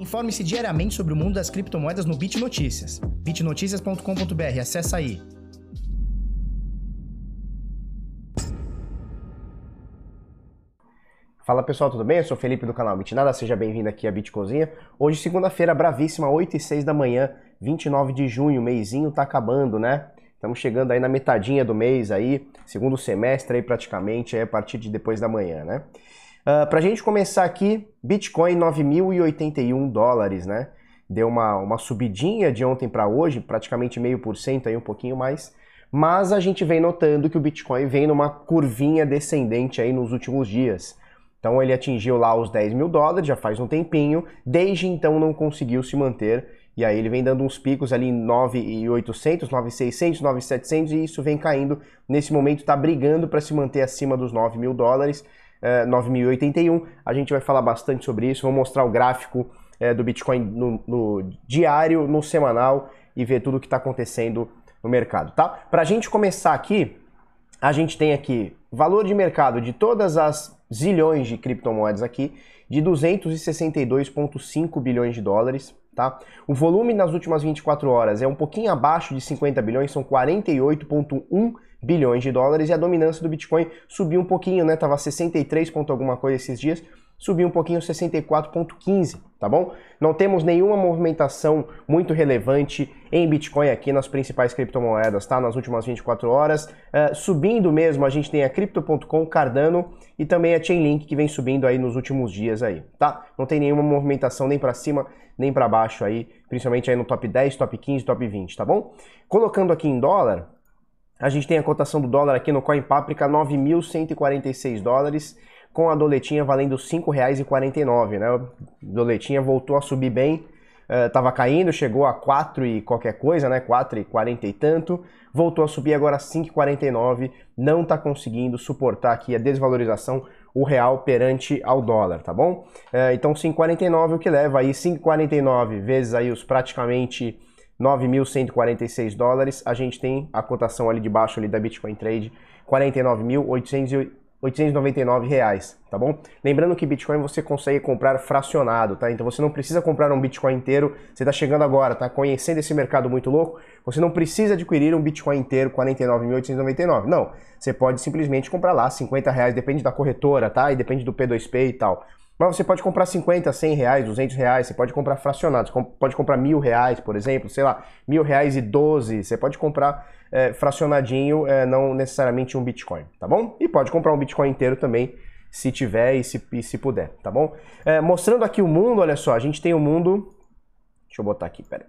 Informe-se diariamente sobre o mundo das criptomoedas no Bit Notícias. bitnoticias.com.br, acessa aí. Fala pessoal, tudo bem? Eu sou Felipe do canal Bitnada, seja bem-vindo aqui à Bitcozinha. Hoje, segunda-feira, bravíssima, 8 e 6 da manhã, 29 de junho, mêsinho tá acabando, né? Estamos chegando aí na metadinha do mês aí, segundo semestre aí praticamente, aí a partir de depois da manhã, né? Uh, ah, Para a gente começar aqui, Bitcoin 9.081 dólares, né? Deu uma, uma subidinha de ontem para hoje, praticamente meio por cento aí, um pouquinho mais. Mas a gente vem notando que o Bitcoin vem numa curvinha descendente aí nos últimos dias. Então ele atingiu lá os 10 mil dólares já faz um tempinho, desde então não conseguiu se manter. E aí ele vem dando uns picos ali em 9,800, 9,600, 9,700 e isso vem caindo. Nesse momento está brigando para se manter acima dos 9 mil dólares é, 9.081. A gente vai falar bastante sobre isso, vou mostrar o gráfico é, do Bitcoin no, no, diário, no semanal e ver tudo o que está acontecendo no mercado, tá? Para a gente começar aqui, a gente tem aqui valor de mercado de todas as zilhões de criptomoedas aqui de 262,5 bilhões de dólares, tá? O volume nas últimas 24 horas é um pouquinho abaixo de 50 bilhões, são 48,1 bilhões de dólares e a dominância do Bitcoin subiu um pouquinho, né? Tava 63 ponto alguma coisa esses dias, subiu um pouquinho 64.15, tá bom? Não temos nenhuma movimentação muito relevante em Bitcoin aqui nas principais criptomoedas, tá? Nas últimas 24 horas. Uh, subindo mesmo, a gente tem a Crypto.com, Cardano e também a Chainlink que vem subindo aí nos últimos dias aí, tá? Não tem nenhuma movimentação nem para cima nem para baixo aí, principalmente aí no top 10, top 15, top 20, tá bom? Colocando aqui em dólar, a gente tem a cotação do dólar aqui no Coin Paprika 9.146 dólares, com a doletinha valendo R$ 5,49, né? A doletinha voltou a subir bem, estava uh, caindo, chegou a 4 e qualquer coisa, né? 4,40 e tanto, voltou a subir agora 5,49, não está conseguindo suportar aqui a desvalorização o real perante ao dólar, tá bom? Uh, então 5,49 o que leva aí 5,49 vezes aí os praticamente 9.146 dólares, a gente tem a cotação ali de baixo ali da Bitcoin Trade, 49.899 reais, tá bom? Lembrando que Bitcoin você consegue comprar fracionado, tá? Então você não precisa comprar um Bitcoin inteiro, você está chegando agora, tá conhecendo esse mercado muito louco, você não precisa adquirir um Bitcoin inteiro, 49.899, não. Você pode simplesmente comprar lá 50 reais, depende da corretora, tá? E depende do P2P e tal. Mas você pode comprar 50, 100 reais, 200 reais, você pode comprar fracionados, pode comprar mil reais, por exemplo, sei lá, mil reais e doze, você pode comprar é, fracionadinho, é, não necessariamente um Bitcoin, tá bom? E pode comprar um Bitcoin inteiro também, se tiver e se, e se puder, tá bom? É, mostrando aqui o mundo, olha só, a gente tem o mundo, deixa eu botar aqui, peraí.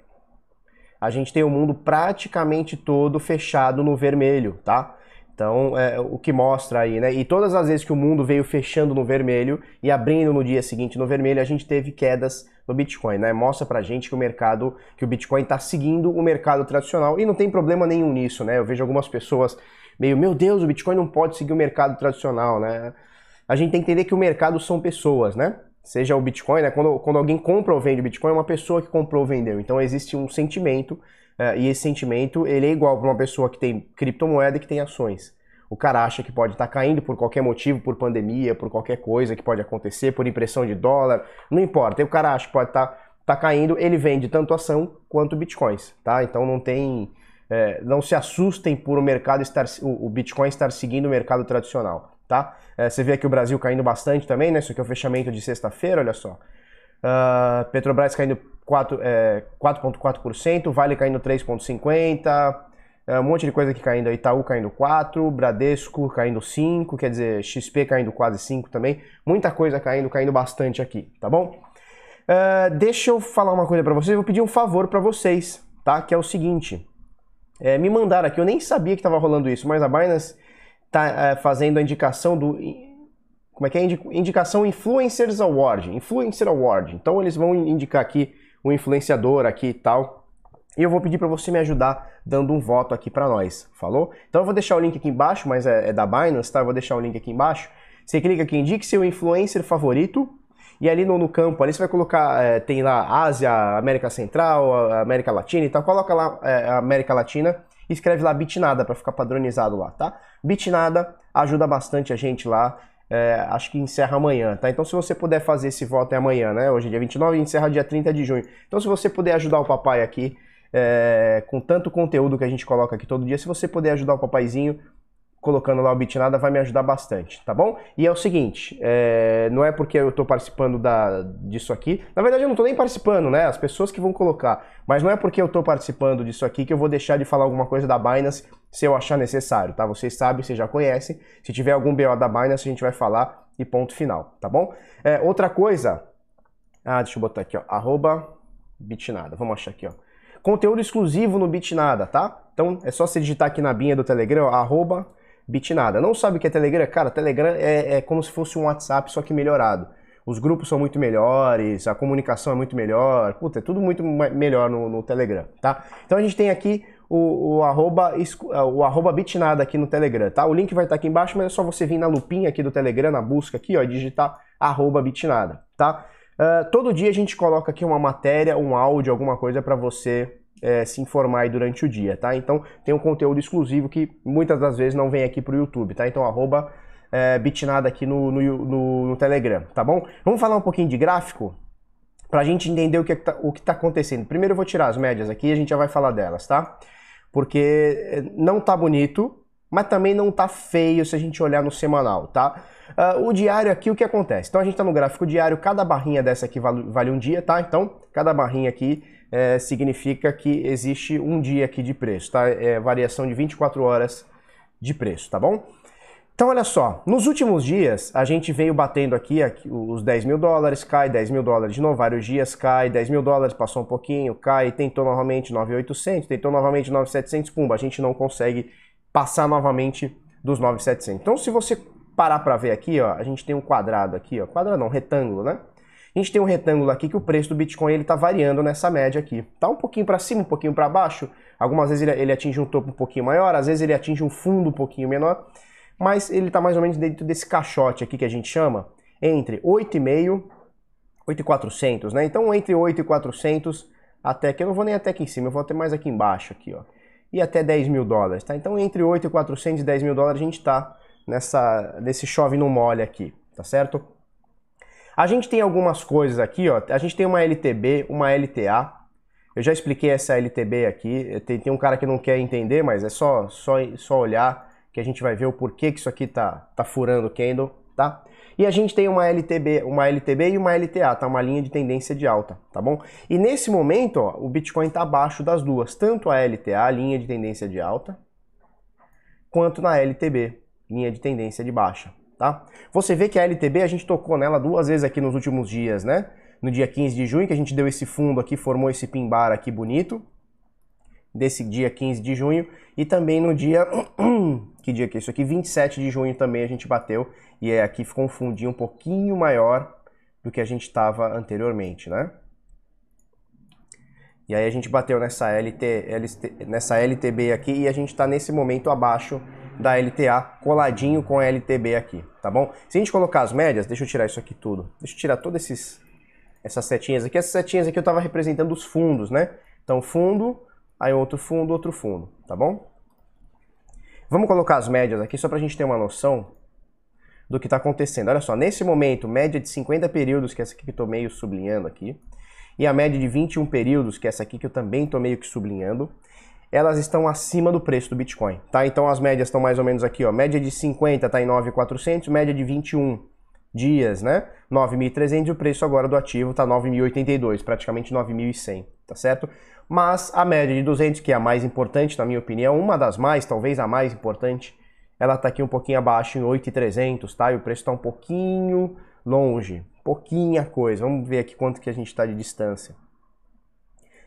A gente tem o mundo praticamente todo fechado no vermelho, tá? Então, é, o que mostra aí, né? E todas as vezes que o mundo veio fechando no vermelho e abrindo no dia seguinte no vermelho, a gente teve quedas no Bitcoin, né? Mostra pra gente que o mercado, que o Bitcoin está seguindo o mercado tradicional e não tem problema nenhum nisso, né? Eu vejo algumas pessoas meio, meu Deus, o Bitcoin não pode seguir o mercado tradicional, né? A gente tem que entender que o mercado são pessoas, né? Seja o Bitcoin, né? Quando, quando alguém compra ou vende Bitcoin, é uma pessoa que comprou ou vendeu. Então existe um sentimento Uh, e esse sentimento ele é igual para uma pessoa que tem criptomoeda e que tem ações. O cara acha que pode estar tá caindo por qualquer motivo, por pandemia, por qualquer coisa que pode acontecer, por impressão de dólar, não importa. E o cara acha que pode estar tá, tá caindo, ele vende tanto ação quanto bitcoins, tá? Então não tem, é, não se assustem por o mercado estar, o Bitcoin estar seguindo o mercado tradicional, tá? É, você vê aqui o Brasil caindo bastante também, né? Isso aqui é o fechamento de sexta-feira, olha só. Uh, Petrobras caindo 4,4%, é, Vale caindo 3,50%, é, um monte de coisa aqui caindo. Itaú caindo 4%, Bradesco caindo 5%, quer dizer, XP caindo quase 5% também. Muita coisa caindo, caindo bastante aqui, tá bom? Uh, deixa eu falar uma coisa para vocês, vou pedir um favor para vocês, tá? Que é o seguinte. É, me mandaram aqui, eu nem sabia que estava rolando isso, mas a Binance tá é, fazendo a indicação do como é que é? Indicação Influencers Award, Influencer Award. Então eles vão indicar aqui um influenciador aqui e tal. E eu vou pedir para você me ajudar dando um voto aqui para nós, falou? Então eu vou deixar o link aqui embaixo, mas é, é, da Binance, tá? Eu vou deixar o link aqui embaixo. Você clica aqui, indique seu influencer favorito. E ali no, no campo, ali você vai colocar, é, tem lá Ásia, América Central, América Latina e tal. Coloca lá é, América Latina e escreve lá Bitnada para ficar padronizado lá, tá? Bitnada ajuda bastante a gente lá é, acho que encerra amanhã, tá? Então se você puder fazer esse voto é amanhã, né? Hoje é dia 29 e encerra dia 30 de junho. Então se você puder ajudar o papai aqui, é, com tanto conteúdo que a gente coloca aqui todo dia, se você puder ajudar o papaizinho, colocando lá o Bitnada vai me ajudar bastante, tá bom? E é o seguinte, é, não é porque eu estou participando da, disso aqui, na verdade eu não estou nem participando, né? As pessoas que vão colocar, mas não é porque eu estou participando disso aqui que eu vou deixar de falar alguma coisa da Binance se eu achar necessário, tá? Vocês sabem, vocês já conhecem. Se tiver algum BO da Binance, a gente vai falar e ponto final, tá bom? É, outra coisa, ah, deixa eu botar aqui, ó, arroba Bitnada, vamos achar aqui, ó. Conteúdo exclusivo no Bitnada, tá? Então é só você digitar aqui na binha do Telegram, ó, arroba Bitnada. Não sabe o que é Telegram? Cara, Telegram é, é como se fosse um WhatsApp, só que melhorado. Os grupos são muito melhores, a comunicação é muito melhor, puta, é tudo muito melhor no, no Telegram, tá? Então a gente tem aqui o, o, arroba, o arroba bitnada aqui no Telegram, tá? O link vai estar aqui embaixo, mas é só você vir na lupinha aqui do Telegram, na busca aqui, ó, e digitar arroba bitnada, tá? Uh, todo dia a gente coloca aqui uma matéria, um áudio, alguma coisa para você é, se informar aí durante o dia, tá? Então tem um conteúdo exclusivo que muitas das vezes não vem aqui pro YouTube, tá? Então arroba é, bitnada aqui no, no, no, no, Telegram, tá bom? Vamos falar um pouquinho de gráfico pra gente entender o que, tá, o que tá acontecendo. Primeiro eu vou tirar as médias aqui e a gente já vai falar delas, tá? Porque é, não tá bonito, mas também não tá feio se a gente olhar no semanal, tá? Uh, o diário aqui, o que acontece? Então a gente está no gráfico diário, cada barrinha dessa aqui vale, vale um dia, tá? Então, cada barrinha aqui é, significa que existe um dia aqui de preço, tá? É variação de 24 horas de preço, tá bom? Então, olha só, nos últimos dias a gente veio batendo aqui, aqui os 10 mil dólares, cai 10 mil dólares de novo, vários dias cai, 10 mil dólares passou um pouquinho, cai, tentou novamente 9,800, tentou novamente 9,700, pumba, a gente não consegue passar novamente dos 9,700. Então, se você parar para ver aqui, ó, a gente tem um quadrado aqui, ó, quadrado não, retângulo, né? A gente tem um retângulo aqui que o preço do Bitcoin ele está variando nessa média aqui. Tá um pouquinho para cima, um pouquinho para baixo. Algumas vezes ele, ele, atinge um topo um pouquinho maior, às vezes ele atinge um fundo um pouquinho menor, mas ele está mais ou menos dentro desse caixote aqui que a gente chama entre 8,5 8,400, né? Então entre 8,400 até que eu não vou nem até aqui em cima, eu vou até mais aqui embaixo aqui, ó. E até 10 mil dólares, tá? Então entre 8,400 e 10 mil dólares a gente está nessa nesse chove no mole aqui, tá certo? A gente tem algumas coisas aqui, ó. A gente tem uma LTB, uma LTA. Eu já expliquei essa LTB aqui. Tem, tem um cara que não quer entender, mas é só, só, só olhar que a gente vai ver o porquê que isso aqui tá, tá furando o candle, tá? E a gente tem uma LTB, uma LTB e uma LTA, tá? Uma linha de tendência de alta, tá bom? E nesse momento, ó, o Bitcoin tá abaixo das duas, tanto a LTA, linha de tendência de alta, quanto na LTB, linha de tendência de baixa, tá? Você vê que a LTB a gente tocou nela duas vezes aqui nos últimos dias, né? No dia 15 de junho, que a gente deu esse fundo aqui, formou esse pimbar aqui bonito, desse dia 15 de junho, e também no dia, que dia que é isso aqui? 27 de junho também a gente bateu, e é aqui ficou um fundinho um pouquinho maior do que a gente estava anteriormente, né? E aí a gente bateu nessa, LT, LT, nessa LTB aqui e a gente está nesse momento abaixo da LTA coladinho com a LTB aqui, tá bom? Se a gente colocar as médias, deixa eu tirar isso aqui tudo. Deixa eu tirar todas esses, essas setinhas aqui. Essas setinhas aqui eu estava representando os fundos, né? Então fundo, aí outro fundo, outro fundo, tá bom? Vamos colocar as médias aqui só para a gente ter uma noção do que está acontecendo. Olha só, nesse momento, média de 50 períodos, que é essa aqui que eu estou meio sublinhando aqui, e a média de 21 períodos, que é essa aqui que eu também estou meio que sublinhando, elas estão acima do preço do Bitcoin, tá? Então as médias estão mais ou menos aqui, ó, média de 50 está em 9.400, média de 21 dias, né? 9.300 e o preço agora do ativo está 9.082, praticamente 9.100, tá certo? Mas a média de 200, que é a mais importante na minha opinião, uma das mais, talvez a mais importante, ela está aqui um pouquinho abaixo em 8.300, tá? E o preço está um pouquinho longe, pouquinha coisa. Vamos ver aqui quanto que a gente está de distância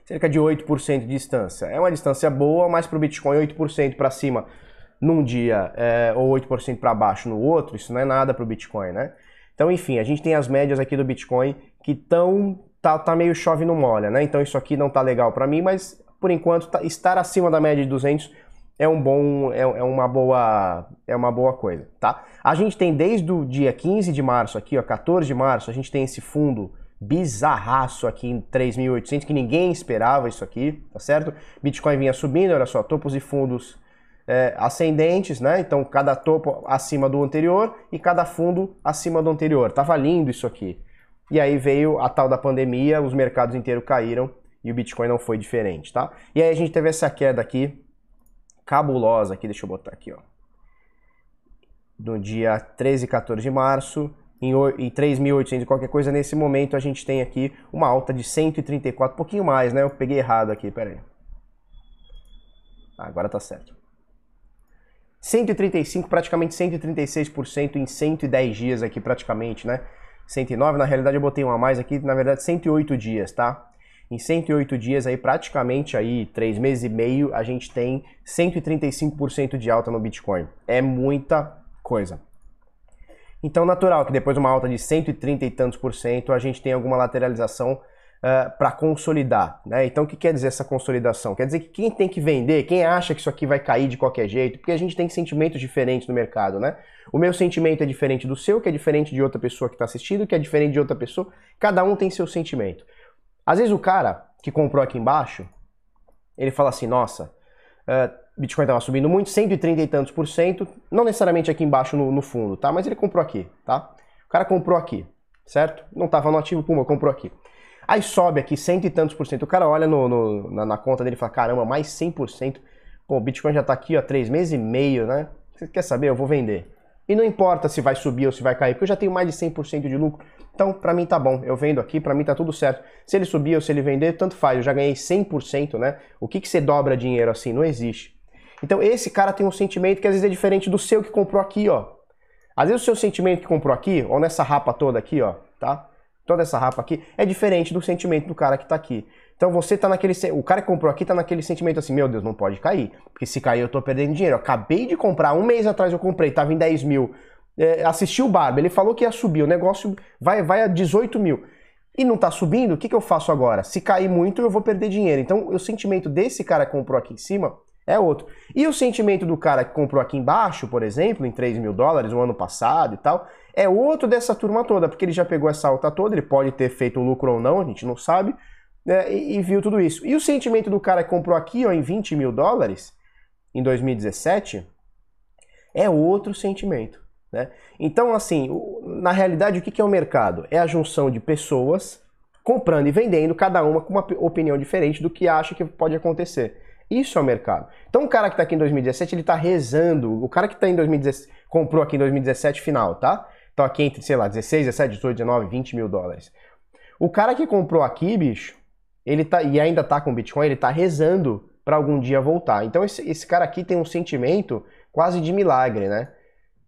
cerca de 8% de distância. É uma distância boa, mas para o Bitcoin 8% para cima num dia é, ou 8% para baixo no outro, isso não é nada para o Bitcoin, né? Então, enfim, a gente tem as médias aqui do Bitcoin que estão tá, tá meio chove no molha, né? Então isso aqui não tá legal para mim, mas por enquanto tá, estar acima da média de 200 é um bom é, é, uma boa é uma boa coisa, tá? A gente tem desde o dia 15 de março aqui, ó, 14 de março, a gente tem esse fundo bizarraço aqui em 3.800, que ninguém esperava isso aqui, tá certo? Bitcoin vinha subindo, olha só, topos e fundos é, ascendentes, né? Então cada topo acima do anterior e cada fundo acima do anterior. Tava lindo isso aqui. E aí veio a tal da pandemia, os mercados inteiros caíram e o Bitcoin não foi diferente, tá? E aí a gente teve essa queda aqui cabulosa aqui, deixa eu botar aqui, ó. No dia 13 e 14 de março, em, em 3.800 e qualquer coisa, nesse momento a gente tem aqui uma alta de 134, um pouquinho mais, né? Eu peguei errado aqui, peraí. Ah, agora tá certo. 135, praticamente 136% em 110 dias aqui, praticamente, né? 109, na realidade eu botei um a mais aqui, na verdade 108 dias, tá? Em 108 dias aí, praticamente aí, 3 meses e meio, a gente tem 135% de alta no Bitcoin. É muita coisa. Então, natural que depois de uma alta de 130 e tantos por cento, a gente tem alguma lateralização uh, eh, para consolidar. Né? Então, o que quer dizer essa consolidação? Quer dizer que quem tem que vender, quem acha que isso aqui vai cair de qualquer jeito, porque a gente tem sentimentos diferentes no mercado, né? O meu sentimento é diferente do seu, que é diferente de outra pessoa que está assistindo, que é diferente de outra pessoa. Cada um tem seu sentimento. Às vezes o cara que comprou aqui embaixo, ele fala assim, nossa, uh, Bitcoin estava subindo muito, 130 e tantos por cento, não necessariamente aqui embaixo no, no, fundo, tá? Mas ele comprou aqui, tá? O cara comprou aqui, certo? Não estava no ativo, puma, comprou aqui. Aí sobe aqui cento e tantos por cento. O cara olha no, no, na, na, conta dele e fala, caramba, mais 100%. Pô, o Bitcoin já está aqui, ó, três meses e meio, né? Você quer saber? Eu vou vender. E não importa se vai subir ou se vai cair, porque eu já tenho mais de 100% de lucro. Então, para mim tá bom. Eu vendo aqui, para mim tá tudo certo. Se ele subir ou se ele vender, tanto faz. Eu já ganhei 100%, né? O que que você dobra dinheiro assim? Não existe. Então, esse cara tem um sentimento que às vezes é diferente do seu que comprou aqui, ó. Às vezes o seu sentimento que comprou aqui, ou nessa rapa toda aqui, ó, tá? toda essa rapa aqui, é diferente do sentimento do cara que está aqui. Então você tá naquele. O cara que comprou aqui tá naquele sentimento assim, meu Deus, não pode cair. Porque se cair eu tô perdendo dinheiro. Eu acabei de comprar, um mês atrás eu comprei, tava em 10 mil. É, assisti o Barba, ele falou que ia subir, o negócio vai, vai a 18 mil. E não tá subindo, o que, que eu faço agora? Se cair muito, eu vou perder dinheiro. Então o sentimento desse cara que comprou aqui em cima é outro. E o sentimento do cara que comprou aqui embaixo, por exemplo, em 3 mil dólares o ano passado e tal, é outro dessa turma toda, porque ele já pegou essa alta toda, ele pode ter feito lucro ou não, a gente não sabe, né, e, e, viu tudo isso. E o sentimento do cara que comprou aqui ó, em 20 mil dólares, em 2017, é outro sentimento. Né? Então, assim, na realidade, o que é o mercado? É a junção de pessoas comprando e vendendo, cada uma com uma opinião diferente do que acha que pode acontecer. Isso é o mercado. Então o cara que está aqui em 2017, ele está rezando. O cara que está em 2017, comprou aqui em 2017 final, tá? Então aqui entre, sei lá, 16, 17, 18, 19, 20 mil dólares. O cara que comprou aqui, bicho, ele tá e ainda tá com Bitcoin, ele tá rezando para algum dia voltar. Então esse, esse cara aqui tem um sentimento quase de milagre, né?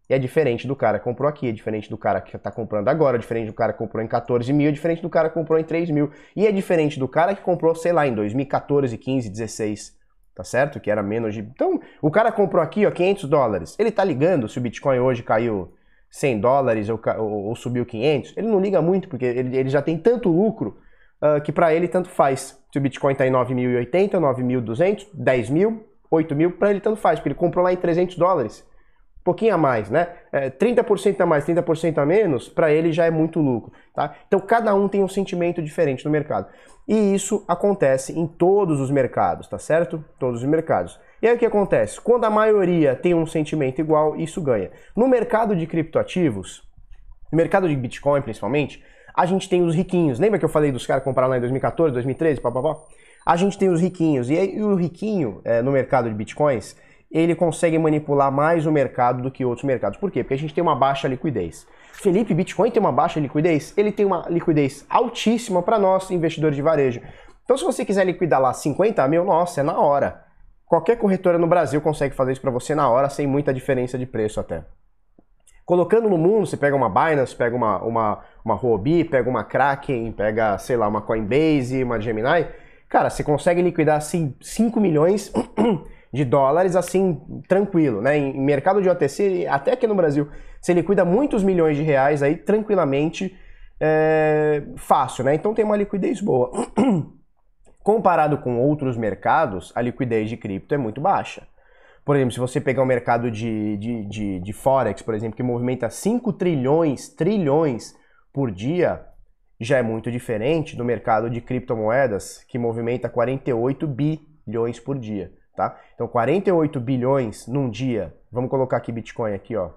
E é diferente do cara que comprou aqui, é diferente do cara que está comprando agora, é diferente do cara que comprou em 14 mil, é diferente do cara que comprou em 3 mil. E é diferente do cara que comprou, sei lá, em 2014, 15, 16 tá certo? Que era menos de. Então, o cara comprou aqui, ó, 500 dólares. Ele tá ligando se o Bitcoin hoje caiu 100 dólares ou, ou, ou subiu 500? Ele não liga muito, porque ele, ele já tem tanto lucro uh, que para ele tanto faz. Se o Bitcoin tá em 9.080, 9.200, 10 mil, 8 mil, para ele tanto faz, porque ele comprou lá em 300 dólares pouquinho a mais, né? É, 30% a mais, 30% a menos, para ele já é muito lucro, tá? Então cada um tem um sentimento diferente no mercado. E isso acontece em todos os mercados, tá certo? Todos os mercados. E aí o que acontece? Quando a maioria tem um sentimento igual, isso ganha. No mercado de criptoativos, no mercado de Bitcoin principalmente, a gente tem os riquinhos. Lembra que eu falei dos caras que compraram lá em 2014, 2013, papapá? A gente tem os riquinhos. E aí o riquinho é, no mercado de Bitcoins, ele consegue manipular mais o mercado do que outros mercados. Por quê? Porque a gente tem uma baixa liquidez. Felipe, Bitcoin tem uma baixa liquidez? Ele tem uma liquidez altíssima para nós, investidores de varejo. Então, se você quiser liquidar lá 50 mil, nossa, é na hora. Qualquer corretora no Brasil consegue fazer isso para você na hora, sem muita diferença de preço até. Colocando no mundo, você pega uma Binance, pega uma, uma, uma Huobi, pega uma Kraken, pega, sei lá, uma Coinbase, uma Gemini, cara, você consegue liquidar assim 5 milhões de dólares, assim, tranquilo, né? Em mercado de OTC, até aqui no Brasil, você liquida muitos milhões de reais aí tranquilamente, é, fácil, né? Então tem uma liquidez boa. Comparado com outros mercados, a liquidez de cripto é muito baixa. Por exemplo, se você pegar o mercado de, de, de, de Forex, por exemplo, que movimenta 5 trilhões, trilhões por dia, já é muito diferente do mercado de criptomoedas, que movimenta 48 bilhões por dia tá? Então 48 bilhões num dia, vamos colocar aqui Bitcoin aqui, ó.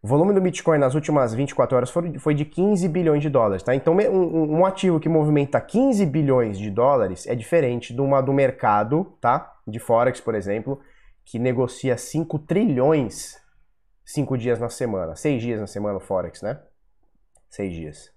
O volume do Bitcoin nas últimas 24 horas foi de 15 bilhões de dólares, tá? Então um, um ativo que movimenta 15 bilhões de dólares é diferente de uma do mercado, tá? De Forex, por exemplo, que negocia 5 trilhões 5 dias na semana, 6 dias na semana o Forex, né? 6 dias.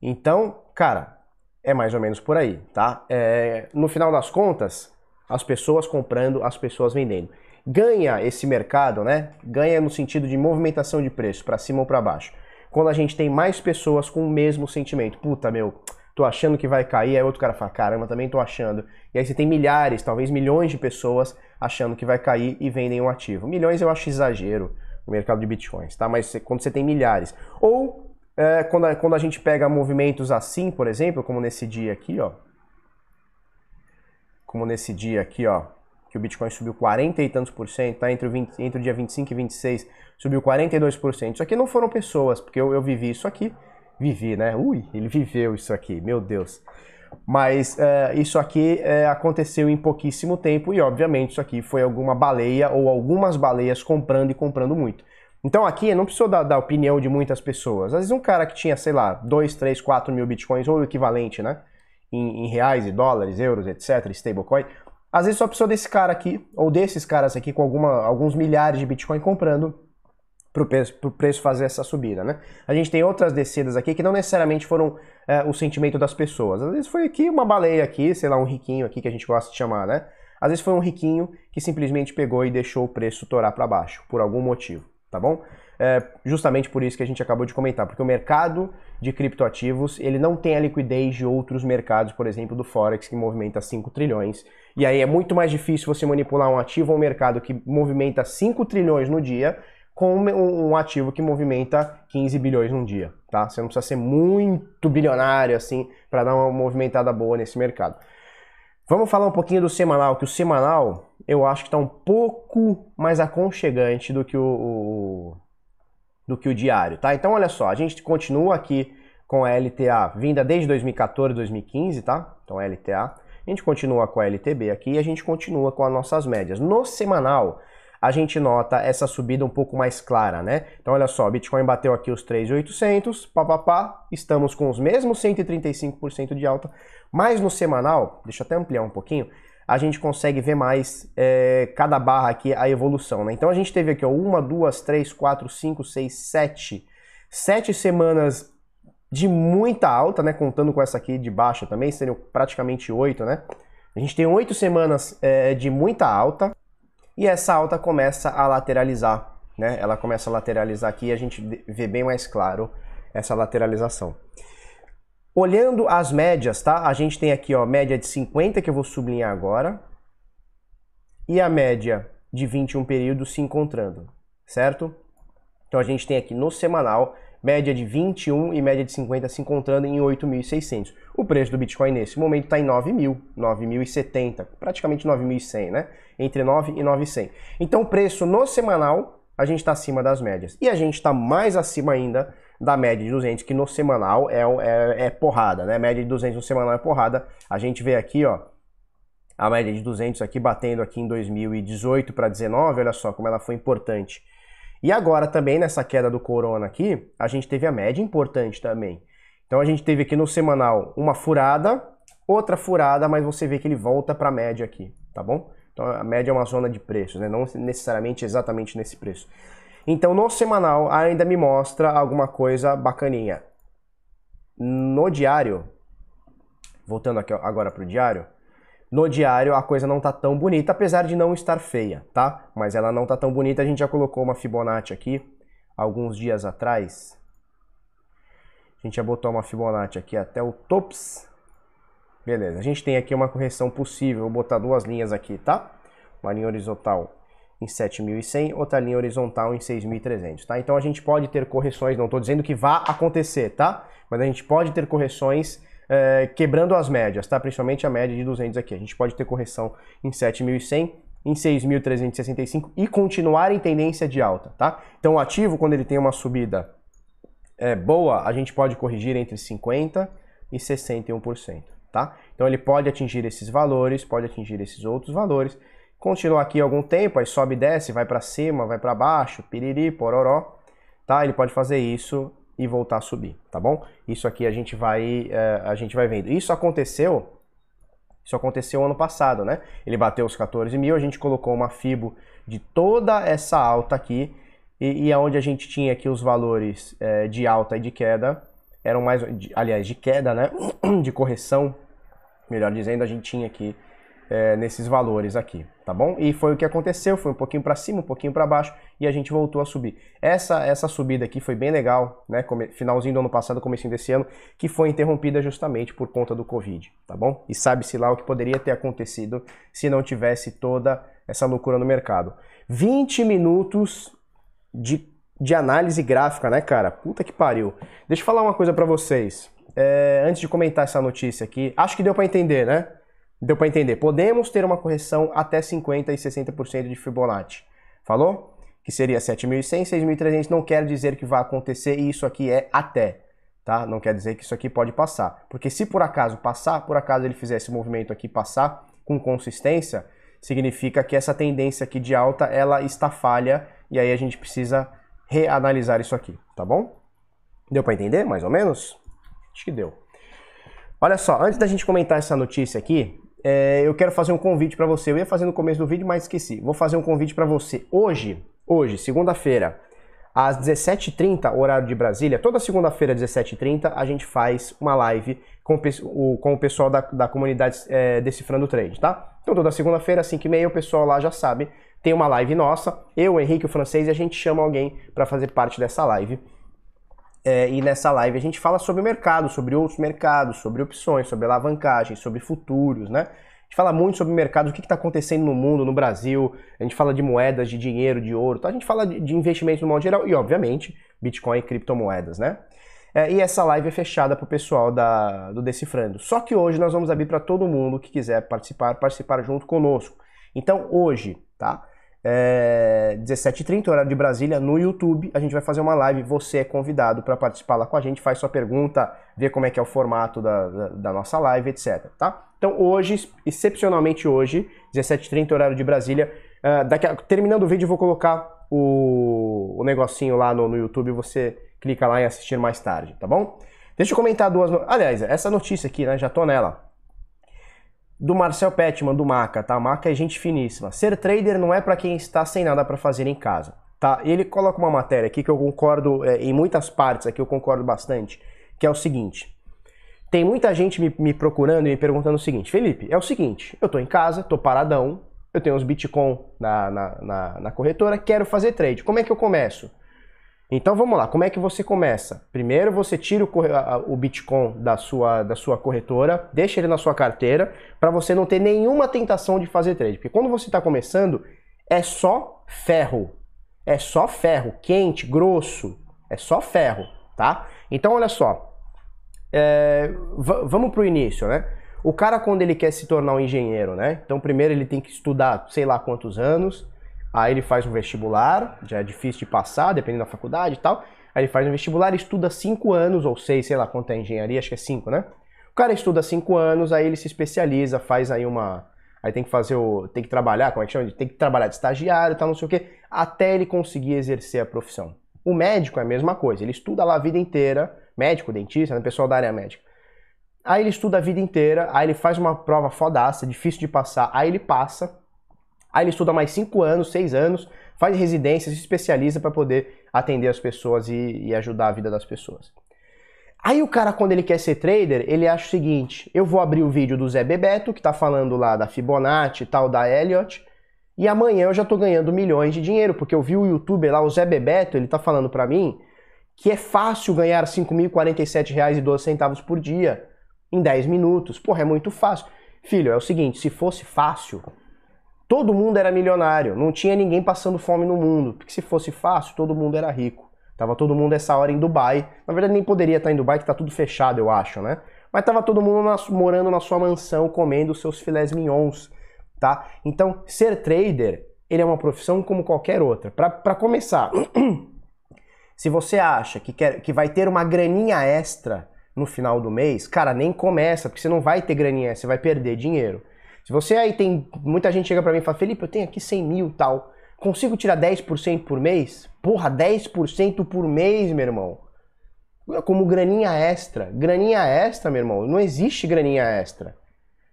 Então, cara, é mais ou menos por aí, tá? É, no final das contas, as pessoas comprando, as pessoas vendendo. Ganha esse mercado, né? Ganha no sentido de movimentação de preço, para cima ou para baixo. Quando a gente tem mais pessoas com o mesmo sentimento. Puta, meu, tô achando que vai cair, aí outro cara fala, caramba, também tô achando. E aí você tem milhares, talvez milhões de pessoas achando que vai cair e vendem um ativo. Milhões eu acho exagero no mercado de bitcoins, tá? Mas quando você tem milhares. Ou é, quando, a, quando a gente pega movimentos assim, por exemplo, como nesse dia aqui, ó. Como nesse dia aqui, ó. Que o Bitcoin subiu 40 e tantos por cento, tá? Entre o, 20, entre o dia 25 e 26, subiu 42%. Isso aqui não foram pessoas, porque eu, eu vivi isso aqui. Vivi, né? Ui, ele viveu isso aqui, meu Deus. Mas é, isso aqui é, aconteceu em pouquíssimo tempo e, obviamente, isso aqui foi alguma baleia ou algumas baleias comprando e comprando muito. Então aqui não preciso dar, da opinião de muitas pessoas. Às vezes um cara que tinha, sei lá, 2, 3, 4 mil bitcoins ou o equivalente, né? Em, em reais e dólares, euros, etc., stablecoin. Às vezes só precisou desse cara aqui, ou desses caras aqui com alguma, alguns milhares de bitcoin comprando para o preço, fazer essa subida, né? A gente tem outras descidas aqui que não necessariamente foram é, o sentimento das pessoas. Às vezes foi aqui uma baleia aqui, sei lá, um riquinho aqui que a gente gosta de chamar, né? Às vezes foi um riquinho que simplesmente pegou e deixou o preço torar para baixo, por algum motivo tá bom? É justamente por isso que a gente acabou de comentar, porque o mercado de criptoativos ele não tem a liquidez de outros mercados, por exemplo, do Forex, que movimenta 5 trilhões. E aí é muito mais difícil você manipular um ativo ou um mercado que movimenta 5 trilhões no dia com um ativo que movimenta 15 bilhões num dia, tá? Você não precisa ser muito bilionário assim para dar uma movimentada boa nesse mercado. Vamos falar um pouquinho do semanal, que o semanal eu acho que está um pouco mais aconchegante do que o, o, do que o diário, tá? Então olha só, a gente continua aqui com a LTA vinda desde 2014, 2015, tá? Então LTA. A gente continua com a LTB aqui e a gente continua com as nossas médias. No semanal, a gente nota essa subida um pouco mais clara, né? Então olha só, Bitcoin bateu aqui os 3.800, papapá, estamos com os mesmos 135% de alta, mas no semanal, deixa eu até ampliar um pouquinho, a gente consegue ver mais é, cada barra aqui a evolução. Né? Então a gente teve aqui ó, uma, duas, três, quatro, cinco, seis, sete, sete semanas de muita alta, né? Contando com essa aqui de baixa também, seriam praticamente oito, né? A gente tem oito semanas é, de muita alta e essa alta começa a lateralizar, né? Ela começa a lateralizar aqui e a gente vê bem mais claro essa lateralização. Olhando as médias, tá? A gente tem aqui, ó, média de 50 que eu vou sublinhar agora e a média de 21 períodos se encontrando, certo? Então a gente tem aqui no semanal média de 21 e média de 50 se encontrando em 8.600. O preço do Bitcoin nesse momento está em 9.000, 9.070, praticamente 9.100, né? Entre 9 e 9.100. Então o preço no semanal a gente está acima das médias e a gente está mais acima ainda da média de 200, que no semanal é, é, é porrada, né? Média de 200 no semanal é porrada. A gente vê aqui, ó, a média de 200 aqui batendo aqui em 2018 para 19, olha só como ela foi importante. E agora também nessa queda do corona aqui, a gente teve a média importante também. Então a gente teve aqui no semanal uma furada, outra furada, mas você vê que ele volta para a média aqui, tá bom? Então a média é uma zona de preços, né? não necessariamente exatamente nesse preço. Então no semanal ainda me mostra alguma coisa bacaninha. No diário, voltando aqui agora para o diário, no diário a coisa não tá tão bonita, apesar de não estar feia, tá? Mas ela não tá tão bonita, a gente já colocou uma Fibonacci aqui alguns dias atrás. A gente já botou uma Fibonacci aqui até o tops. Beleza, a gente tem aqui uma correção possível, vou botar duas linhas aqui, tá? Uma linha horizontal em 7.100, outra linha horizontal em 6.300, tá? Então a gente pode ter correções, não estou dizendo que vá acontecer, tá? Mas a gente pode ter correções é, quebrando as médias, tá? Principalmente a média de 200 aqui. A gente pode ter correção em 7.100, em 6.365 e continuar em tendência de alta, tá? Então o ativo, quando ele tem uma subida é, boa, a gente pode corrigir entre 50% e 61%, tá? Então ele pode atingir esses valores, pode atingir esses outros valores, continua aqui algum tempo, aí sobe e desce, vai para cima, vai para baixo, piriri, pororó, tá? Ele pode fazer isso e voltar a subir, tá bom? Isso aqui a gente vai, é, a gente vai vendo. Isso aconteceu, isso aconteceu ano passado, né? Ele bateu os 14 mil, a gente colocou uma FIBO de toda essa alta aqui e, e aonde a gente tinha aqui os valores é, de alta e de queda eram mais, de, aliás, de queda, né? De correção, melhor dizendo, a gente tinha aqui é, nesses valores aqui, tá bom? E foi o que aconteceu, foi um pouquinho para cima, um pouquinho para baixo e a gente voltou a subir. Essa essa subida aqui foi bem legal, né? Finalzinho do ano passado, comecinho desse ano, que foi interrompida justamente por conta do Covid, tá bom? E sabe-se lá o que poderia ter acontecido se não tivesse toda essa loucura no mercado. 20 minutos de, de análise gráfica, né, cara? Puta que pariu. Deixa eu falar uma coisa para vocês. É, antes de comentar essa notícia aqui, acho que deu para entender, né? Deu para entender. Podemos ter uma correção até 50% e 60% de Fibonacci. Falou? Que seria 7.100, 6.300. Não quer dizer que vai acontecer e isso aqui é até. Tá? Não quer dizer que isso aqui pode passar. Porque se por acaso passar, por acaso ele fizer esse movimento aqui passar com consistência, significa que essa tendência aqui de alta ela está falha e aí a gente precisa reanalisar isso aqui, tá bom? Deu para entender mais ou menos? Acho que deu. Olha só, antes da gente comentar essa notícia aqui, é, eu quero fazer um convite para você. Eu ia fazer no começo do vídeo, mas esqueci. Vou fazer um convite para você hoje, hoje, segunda-feira, às 17h30, horário de Brasília. Toda segunda-feira, às 17h30, a gente faz uma live com o, com o pessoal da, da comunidade é, Decifrando Trade, tá? Então, toda segunda-feira, às 5h30, o pessoal lá já sabe. Tem uma live nossa, eu, o Henrique, o francês, e a gente chama alguém para fazer parte dessa live. É, e nessa live a gente fala sobre o mercado, sobre outros mercados, sobre opções, sobre alavancagem, sobre futuros, né? A gente fala muito sobre o mercado, o que está acontecendo no mundo, no Brasil, a gente fala de moedas, de dinheiro, de ouro, tá? a gente fala de, de investimentos no modo geral e, obviamente, Bitcoin e criptomoedas, né? É, e essa live é fechada para o pessoal da, do Decifrando. Só que hoje nós vamos abrir para todo mundo que quiser participar, participar junto conosco. Então, hoje, tá? É, 17h30, horário de Brasília, no YouTube. A gente vai fazer uma live. Você é convidado para participar lá com a gente, faz sua pergunta, vê como é que é o formato da, da, da nossa live, etc. Tá? Então hoje, excepcionalmente hoje, 17h30, horário de Brasília, uh, daqui a, terminando o vídeo eu vou colocar o, o negocinho lá no, no YouTube, você clica lá em assistir mais tarde, tá bom? Deixa eu comentar duas... Aliás, essa notícia aqui, né, já tô nela do Marcel Petman, do Maca, tá? Maca é gente finíssima. Ser trader não é para quem está sem nada para fazer em casa, tá? Ele coloca uma matéria aqui que eu concordo, é, em muitas partes aqui eu concordo bastante, que é o seguinte. Tem muita gente me, me procurando e me perguntando o seguinte, Felipe, é o seguinte, eu tô em casa, tô paradão, eu tenho uns Bitcoin na, na, na, na corretora, quero fazer trade. Como é que eu começo? Então vamos lá, como é que você começa? Primeiro você tira o, o Bitcoin da sua, da sua corretora, deixa ele na sua carteira, para você não ter nenhuma tentação de fazer trade. Porque quando você está começando, é só ferro. É só ferro, quente, grosso. É só ferro, tá? Então olha só, é, vamos para o início, né? O cara quando ele quer se tornar um engenheiro, né? Então primeiro ele tem que estudar sei lá quantos anos, Aí ele faz um vestibular, já é difícil de passar, dependendo da faculdade e tal. Aí ele faz um vestibular, estuda 5 anos, ou 6, sei lá quanto é engenharia, acho que é 5, né? O cara estuda 5 anos, aí ele se especializa, faz aí uma. Aí tem que fazer o. Tem que trabalhar, como é que chama? Tem que trabalhar de estagiário tal, não sei o quê, até ele conseguir exercer a profissão. O médico é a mesma coisa, ele estuda lá a vida inteira, médico, dentista, né, pessoal da área médica. Aí ele estuda a vida inteira, aí ele faz uma prova fodaça, difícil de passar, aí ele passa, Aí ele estuda mais 5 anos, 6 anos, faz residência, se especializa para poder atender as pessoas e, e, ajudar a vida das pessoas. Aí o cara, quando ele quer ser trader, ele acha o seguinte: eu vou abrir o vídeo do Zé Bebeto, que tá falando lá da Fibonacci e tal, da Elliott, e amanhã eu já tô ganhando milhões de dinheiro, porque eu vi o youtuber lá, o Zé Bebeto, ele tá falando para mim que é fácil ganhar R$ 5.047,12 por dia em 10 minutos. Porra, é muito fácil. Filho, é o seguinte, se fosse fácil, todo mundo era milionário, não tinha ninguém passando fome no mundo, porque se fosse fácil, todo mundo era rico. Tava todo mundo essa hora em Dubai. Na verdade, nem poderia estar em Dubai, que tá tudo fechado, eu acho, né? Mas tava todo mundo na, morando na sua mansão, comendo seus filés mignons, tá? Então, ser trader, ele é uma profissão como qualquer outra. Para começar, se você acha que, quer, que vai ter uma graninha extra no final do mês, cara, nem começa, porque você não vai ter graninha, você vai perder dinheiro. Se você aí tem. Muita gente chega para mim e fala, Felipe, eu tenho aqui 100 mil tal. Consigo tirar 10% por mês? Porra, 10% por mês, meu irmão. Como graninha extra. Graninha extra, meu irmão, não existe graninha extra.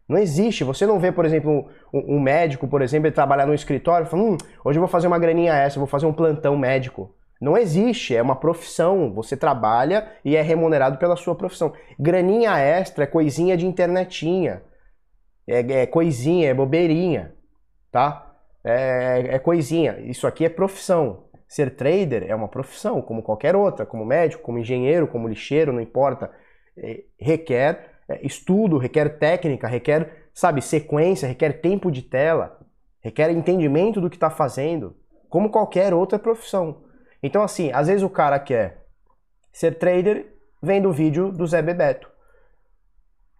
Não existe. Você não vê, por exemplo, um, um médico, por exemplo, ele trabalhar no escritório e fala, hum, hoje eu vou fazer uma graninha extra, vou fazer um plantão médico. Não existe, é uma profissão. Você trabalha e é remunerado pela sua profissão. Graninha extra é coisinha de internetinha. É, é coisinha, é bobeirinha, tá? É, é coisinha. Isso aqui é profissão. Ser trader é uma profissão, como qualquer outra, como médico, como engenheiro, como lixeiro, não importa. É, requer é, estudo, requer técnica, requer, sabe, sequência, requer tempo de tela, requer entendimento do que está fazendo, como qualquer outra profissão. Então, assim, às vezes o cara quer ser trader vendo o vídeo do Zé Bebeto.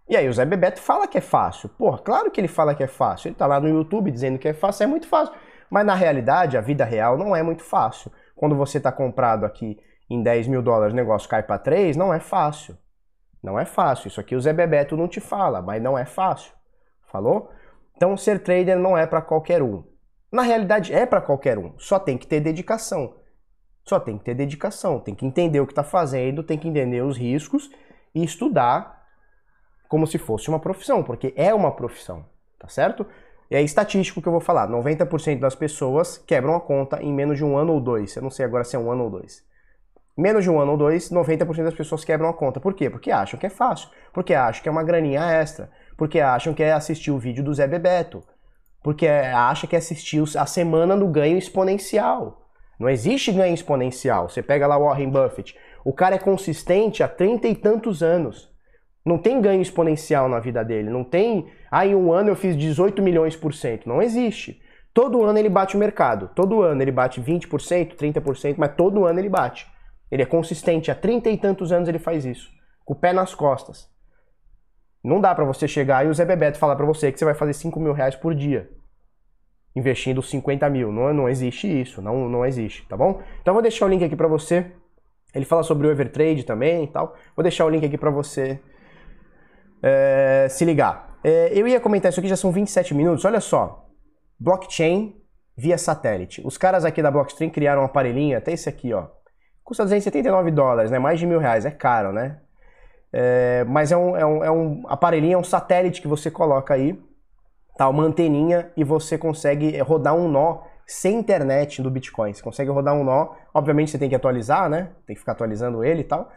E aí o Zé Bebeto fala que é fácil. Porra, claro que ele fala que é fácil. Ele tá lá no YouTube dizendo que é fácil, é muito fácil. Mas na realidade, a vida real não é muito fácil. Quando você tá comprado aqui em 10 mil dólares, o negócio cai para 3, não é fácil. Não é fácil. Isso aqui o Zé Bebeto não te fala, mas não é fácil. Falou? Então ser trader não é para qualquer um. Na realidade é para qualquer um, só tem que ter dedicação. Só tem que ter dedicação, tem que entender o que está fazendo, tem que entender os riscos e estudar como se fosse uma profissão, porque é uma profissão, tá certo? E é estatístico que eu vou falar, 90% das pessoas quebram a conta em menos de um ano ou dois, eu não sei agora se é um ano ou dois. Menos de um ano ou dois, 90% das pessoas quebram a conta. Por quê? Porque acham que é fácil, porque acham que é uma graninha extra, porque acham que é assistir o vídeo do Zé Bebeto, porque acham que é assistir a semana do ganho exponencial. Não existe ganho exponencial. Você pega lá o Warren Buffett. O cara é consistente há trinta e tantos anos. Não tem ganho exponencial na vida dele. Não tem, ah, em um ano eu fiz 18 milhões por cento. Não existe. Todo ano ele bate o mercado. Todo ano ele bate 20%, 30%, mas todo ano ele bate. Ele é consistente. Há trinta e tantos anos ele faz isso. Com o pé nas costas. Não dá para você chegar e o Zé Bebeto falar para você que você vai fazer 5 mil reais por dia investindo 50 mil. Não, não existe isso, não, não existe, tá bom? Então vou deixar o link aqui para você. Ele fala sobre o Evertrade também e tal. Vou deixar o link aqui para você é, se ligar. É, eu ia comentar isso aqui, já são 27 minutos. Olha só, blockchain via satélite. Os caras aqui da Blockstream criaram um aparelhinho, até esse aqui, ó. Custa 279 dólares, né? Mais de mil reais, é caro, né? É, mas é um, é, um, é um aparelhinho, é um satélite que você coloca aí tá, uma anteninha e você consegue rodar um nó sem internet do Bitcoin. Você consegue rodar um nó, obviamente você tem que atualizar, né? Tem que ficar atualizando ele e tal,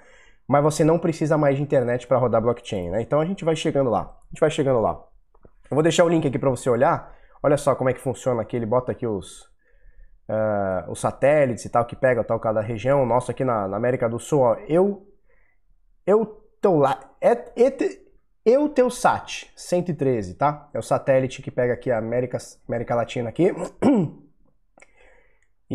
mas você não precisa mais de internet para rodar blockchain, né? Então a gente vai chegando lá. A gente vai chegando lá. Eu vou deixar o link aqui para você olhar. Olha só como é que funciona aqui. Ele bota aqui os, uh, os satélites e tal que pega tal cada região. Nosso aqui na, na América do Sul, ó, eu eu tô lá. É, é, Eutelsat 113, tá? É o satélite que pega aqui a América, América Latina aqui.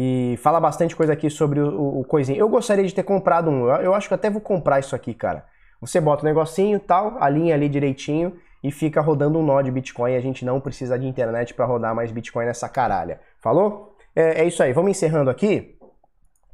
E fala bastante coisa aqui sobre o, o coisinho. Eu gostaria de ter comprado um. Eu, eu acho que até vou comprar isso aqui, cara. Você bota o um negocinho tal, alinha ali direitinho e fica rodando um nó de Bitcoin. A gente não precisa de internet para rodar mais Bitcoin nessa caralha. Falou? É, é isso aí. Vamos encerrando aqui.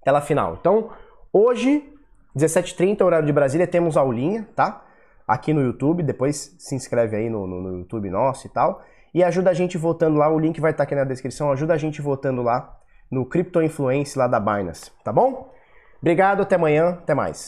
Tela final. Então, hoje, 17h30, horário de Brasília, temos aulinha, tá? aqui no YouTube, depois se inscreve aí no, no, no YouTube nosso e tal. E ajuda a gente votando lá, o link vai estar aqui na descrição, ajuda a gente votando lá no Crypto Influence lá da Binance, tá bom? Obrigado, até amanhã, até mais.